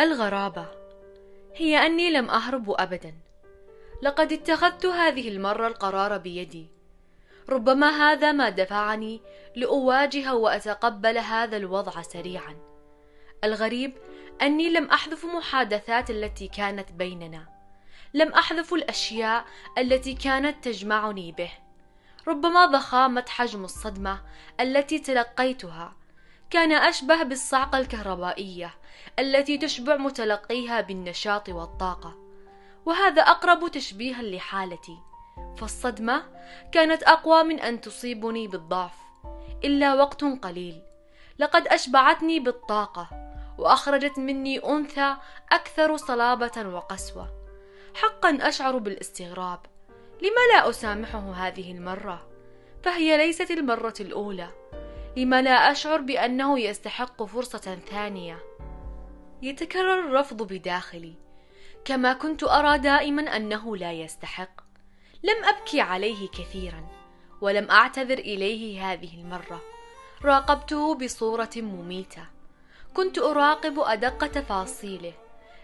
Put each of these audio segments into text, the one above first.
الغرابة. هي أني لم أهرب أبدا. لقد اتخذت هذه المرة القرار بيدي. ربما هذا ما دفعني لأواجه وأتقبل هذا الوضع سريعا. الغريب أني لم أحذف محادثات التي كانت بيننا. لم أحذف الأشياء التي كانت تجمعني به. ربما ضخامة حجم الصدمة التي تلقيتها كان أشبه بالصعقة الكهربائية التي تشبع متلقيها بالنشاط والطاقة وهذا أقرب تشبيها لحالتي فالصدمة كانت أقوى من أن تصيبني بالضعف إلا وقت قليل. لقد أشبعتني بالطاقة وأخرجت مني أنثى أكثر صلابة وقسوة. حقا أشعر بالاستغراب لم لا أسامحه هذه المرة؟ فهي ليست المرة الأولى. لم لا أشعر بأنه يستحق فرصة ثانية. يتكرر الرفض بداخلي كما كنت أرى دائما أنه لا يستحق. لم أبكي عليه كثيرا ولم أعتذر إليه هذه المرة. راقبته بصورة مميتة. كنت أراقب أدق تفاصيله.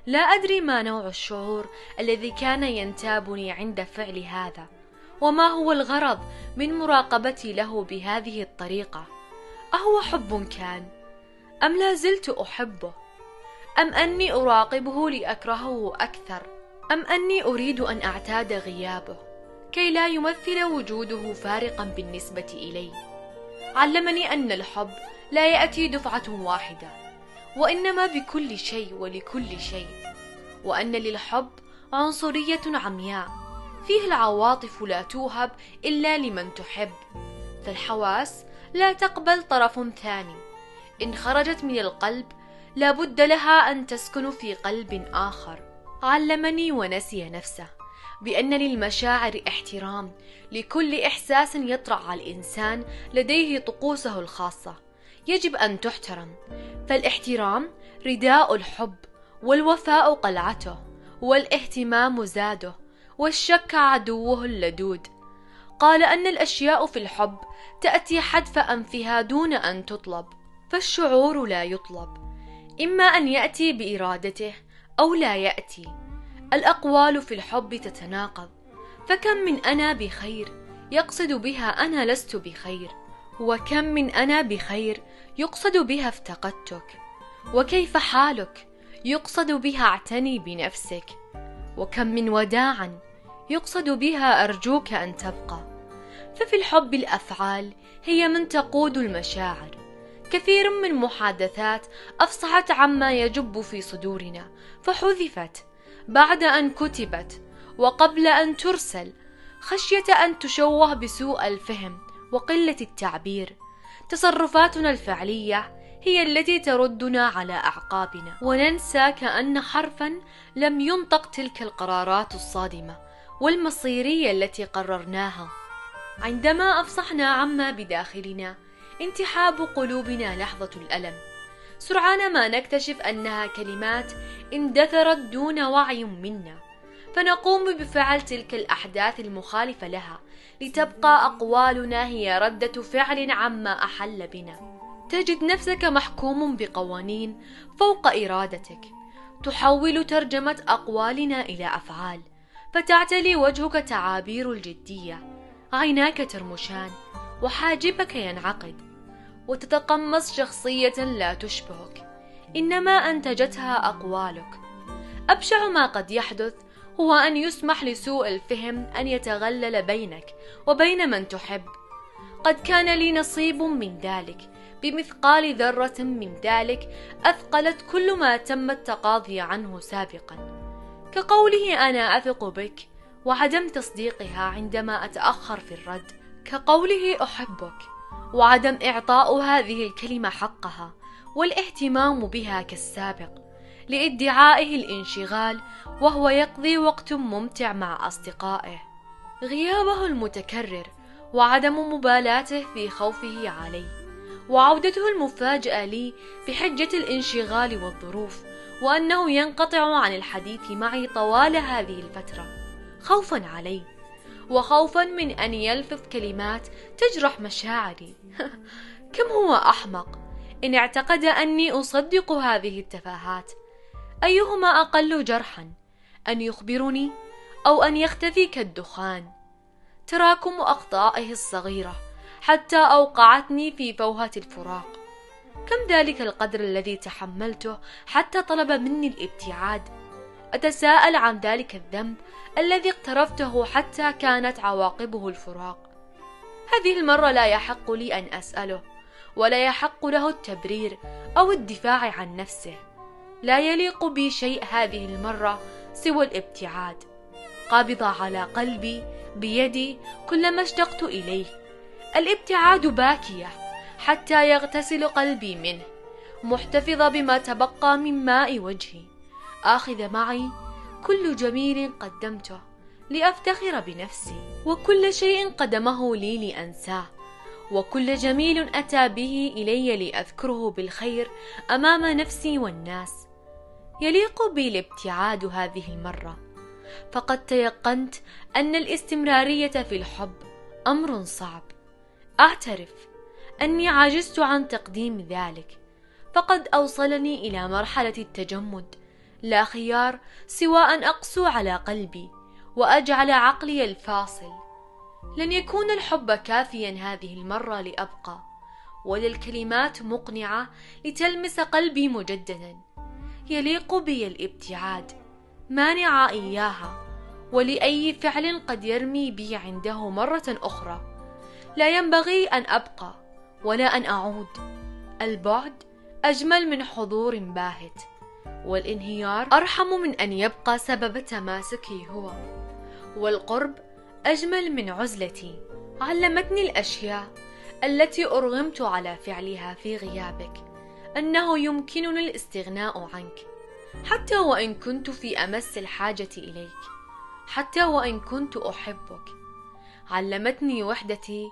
لا أدري ما نوع الشعور الذي كان ينتابني عند فعل هذا وما هو الغرض من مراقبتي له بهذه الطريقة. أهو حب كان؟ أم لا زلت أحبه؟ أم أني أراقبه لأكرهه أكثر؟ أم أني أريد أن أعتاد غيابه؟ كي لا يمثل وجوده فارقا بالنسبة إلي. علمني أن الحب لا يأتي دفعة واحدة وإنما بكل شيء ولكل شيء وأن للحب عنصرية عمياء. فيه العواطف لا توهب إلا لمن تحب. فالحواس لا تقبل طرف ثاني. إن خرجت من القلب لا بد لها أن تسكن في قلب آخر. علمني ونسي نفسه بأن للمشاعر احترام. لكل إحساس يطرأ على الإنسان لديه طقوسه الخاصة. يجب أن تحترم. فالاحترام رداء الحب والوفاء قلعته والاهتمام زاده والشك عدوه اللدود. قال أن الأشياء في الحب تأتي حدف أنفها دون أن تطلب فالشعور لا يطلب إما أن يأتي بإرادته أو لا يأتي. الأقوال في الحب تتناقض فكم من أنا بخير يقصد بها أنا لست بخير وكم من أنا بخير يقصد بها افتقدتك وكيف حالك يقصد بها اعتني بنفسك وكم من وداعا يقصد بها أرجوك أن تبقى. ففي الحب الأفعال هي من تقود المشاعر. كثير من محادثات أفصحت عما يجب في صدورنا فحذفت بعد أن كتبت وقبل أن ترسل خشية أن تشوه بسوء الفهم وقلة التعبير. تصرفاتنا الفعلية هي التي تردنا على أعقابنا. وننسى كأن حرفا لم ينطق تلك القرارات الصادمة والمصيرية التي قررناها. عندما أفصحنا عما بداخلنا انتحاب قلوبنا لحظة الألم. سرعان ما نكتشف أنها كلمات اندثرت دون وعي منا. فنقوم بفعل تلك الأحداث المخالفة لها لتبقى أقوالنا هي ردة فعل عما أحل بنا. تجد نفسك محكوم بقوانين فوق إرادتك. تحول ترجمة أقوالنا إلى أفعال. فتعتلي وجهك تعابير الجدية. عيناك ترمشان وحاجبك ينعقد وتتقمص شخصية لا تشبهك إنما أنتجتها أقوالك. أبشع ما قد يحدث هو أن يسمح لسوء الفهم أن يتغلل بينك وبين من تحب. قد كان لي نصيب من ذلك بمثقال ذرة من ذلك أثقلت كل ما تم التقاضي عنه سابقا. كقوله أنا أثق بك وعدم تصديقها عندما أتأخر في الرد كقوله أحبك وعدم إعطاء هذه الكلمة حقها والاهتمام بها كالسابق لإدعائه الانشغال وهو يقضي وقت ممتع مع أصدقائه. غيابه المتكرر وعدم مبالاته في خوفه علي وعودته المفاجئة لي بحجة الانشغال والظروف وأنه ينقطع عن الحديث معي طوال هذه الفترة. خوفا علي وخوفا من أن يلفظ كلمات تجرح مشاعري. كم هو أحمق؟ إن اعتقد أني أصدق هذه التفاهات. أيهما أقل جرحا؟ أن يخبرني أو أن يختفي كالدخان تراكم أخطائه الصغيرة حتى أوقعتني في فوهة الفراق. كم ذلك القدر الذي تحملته حتى طلب مني الابتعاد؟ أتساءل عن ذلك الذنب الذي اقترفته حتى كانت عواقبه الفراق. هذه المرة لا يحق لي أن أسأله ولا يحق له التبرير أو الدفاع عن نفسه. لا يليق بي شيء هذه المرة سوى الابتعاد. قابضة على قلبي بيدي كلما اشتقت إليه. الابتعاد باكية حتى يغتسل قلبي منه محتفظة بما تبقى من ماء وجهي. آخذ معي كل جميل قدمته لأفتخر بنفسي وكل شيء قدمه لي لأنساه وكل جميل أتى به إلي لأذكره بالخير أمام نفسي والناس. يليق بي الابتعاد هذه المرة. فقد تيقنت أن الاستمرارية في الحب أمر صعب. أعترف أني عجزت عن تقديم ذلك فقد أوصلني إلى مرحلة التجمد. لا خيار سوى أن أقسو على قلبي وأجعل عقلي الفاصل. لن يكون الحب كافيا هذه المرة لأبقى ولا الكلمات مقنعة لتلمس قلبي مجددا. يليق بي الابتعاد مانعة إياها ولأي فعل قد يرمي بي عنده مرة أخرى. لا ينبغي أن أبقى ولا أن أعود. البعد أجمل من حضور باهت. والانهيار أرحم من أن يبقى سبب تماسكي هو والقرب أجمل من عزلتي. علمتني الأشياء التي أرغمت على فعلها في غيابك أنه يمكنني الاستغناء عنك حتى وإن كنت في أمس الحاجة إليك حتى وإن كنت أحبك. علمتني وحدتي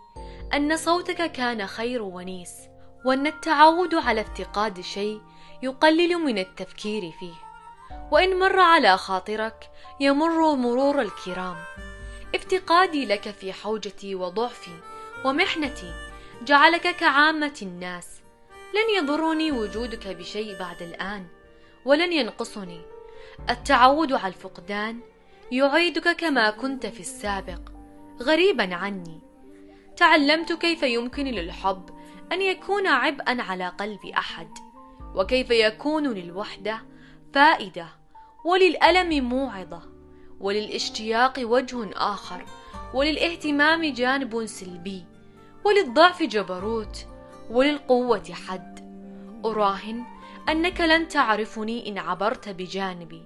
أن صوتك كان خير ونيس وأن التعود على افتقاد شيء يقلل من التفكير فيه. وإن مر على خاطرك يمر مرور الكرام. افتقادي لك في حوجتي وضعفي ومحنتي جعلك كعامة الناس. لن يضرني وجودك بشيء بعد الآن ولن ينقصني. التعود على الفقدان يعيدك كما كنت في السابق غريبا عني. تعلمت كيف يمكن للحب أن يكون عبئا على قلب أحد. وكيف يكون للوحدة فائدة وللألم موعظة وللاشتياق وجه آخر وللاهتمام جانب سلبي وللضعف جبروت وللقوة حد. أراهن أنك لن تعرفني إن عبرت بجانبي.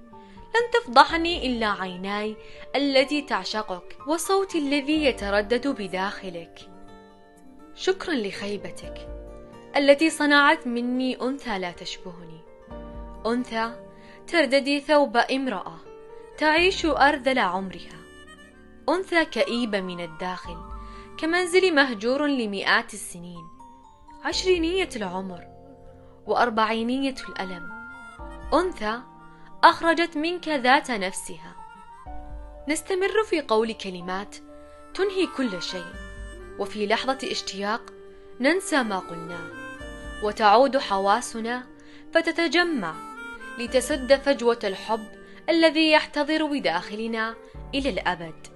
لن تفضحني إلا عيناي التي تعشقك وصوتي الذي يتردد بداخلك. شكرا لخيبتك. التي صنعت مني أنثى لا تشبهني. أنثى ترددي ثوب امرأة تعيش أرذل عمرها. أنثى كئيبه من الداخل كمنزل مهجور لمئات السنين. عشرينية العمر وأربعينية الألم. أنثى أخرجت منك ذات نفسها. نستمر في قول كلمات تنهي كل شيء وفي لحظة اشتياق ننسى ما قلناه. وتعود حواسنا فتتجمع لتسد فجوة الحب الذي يحتضر بداخلنا إلى الأبد.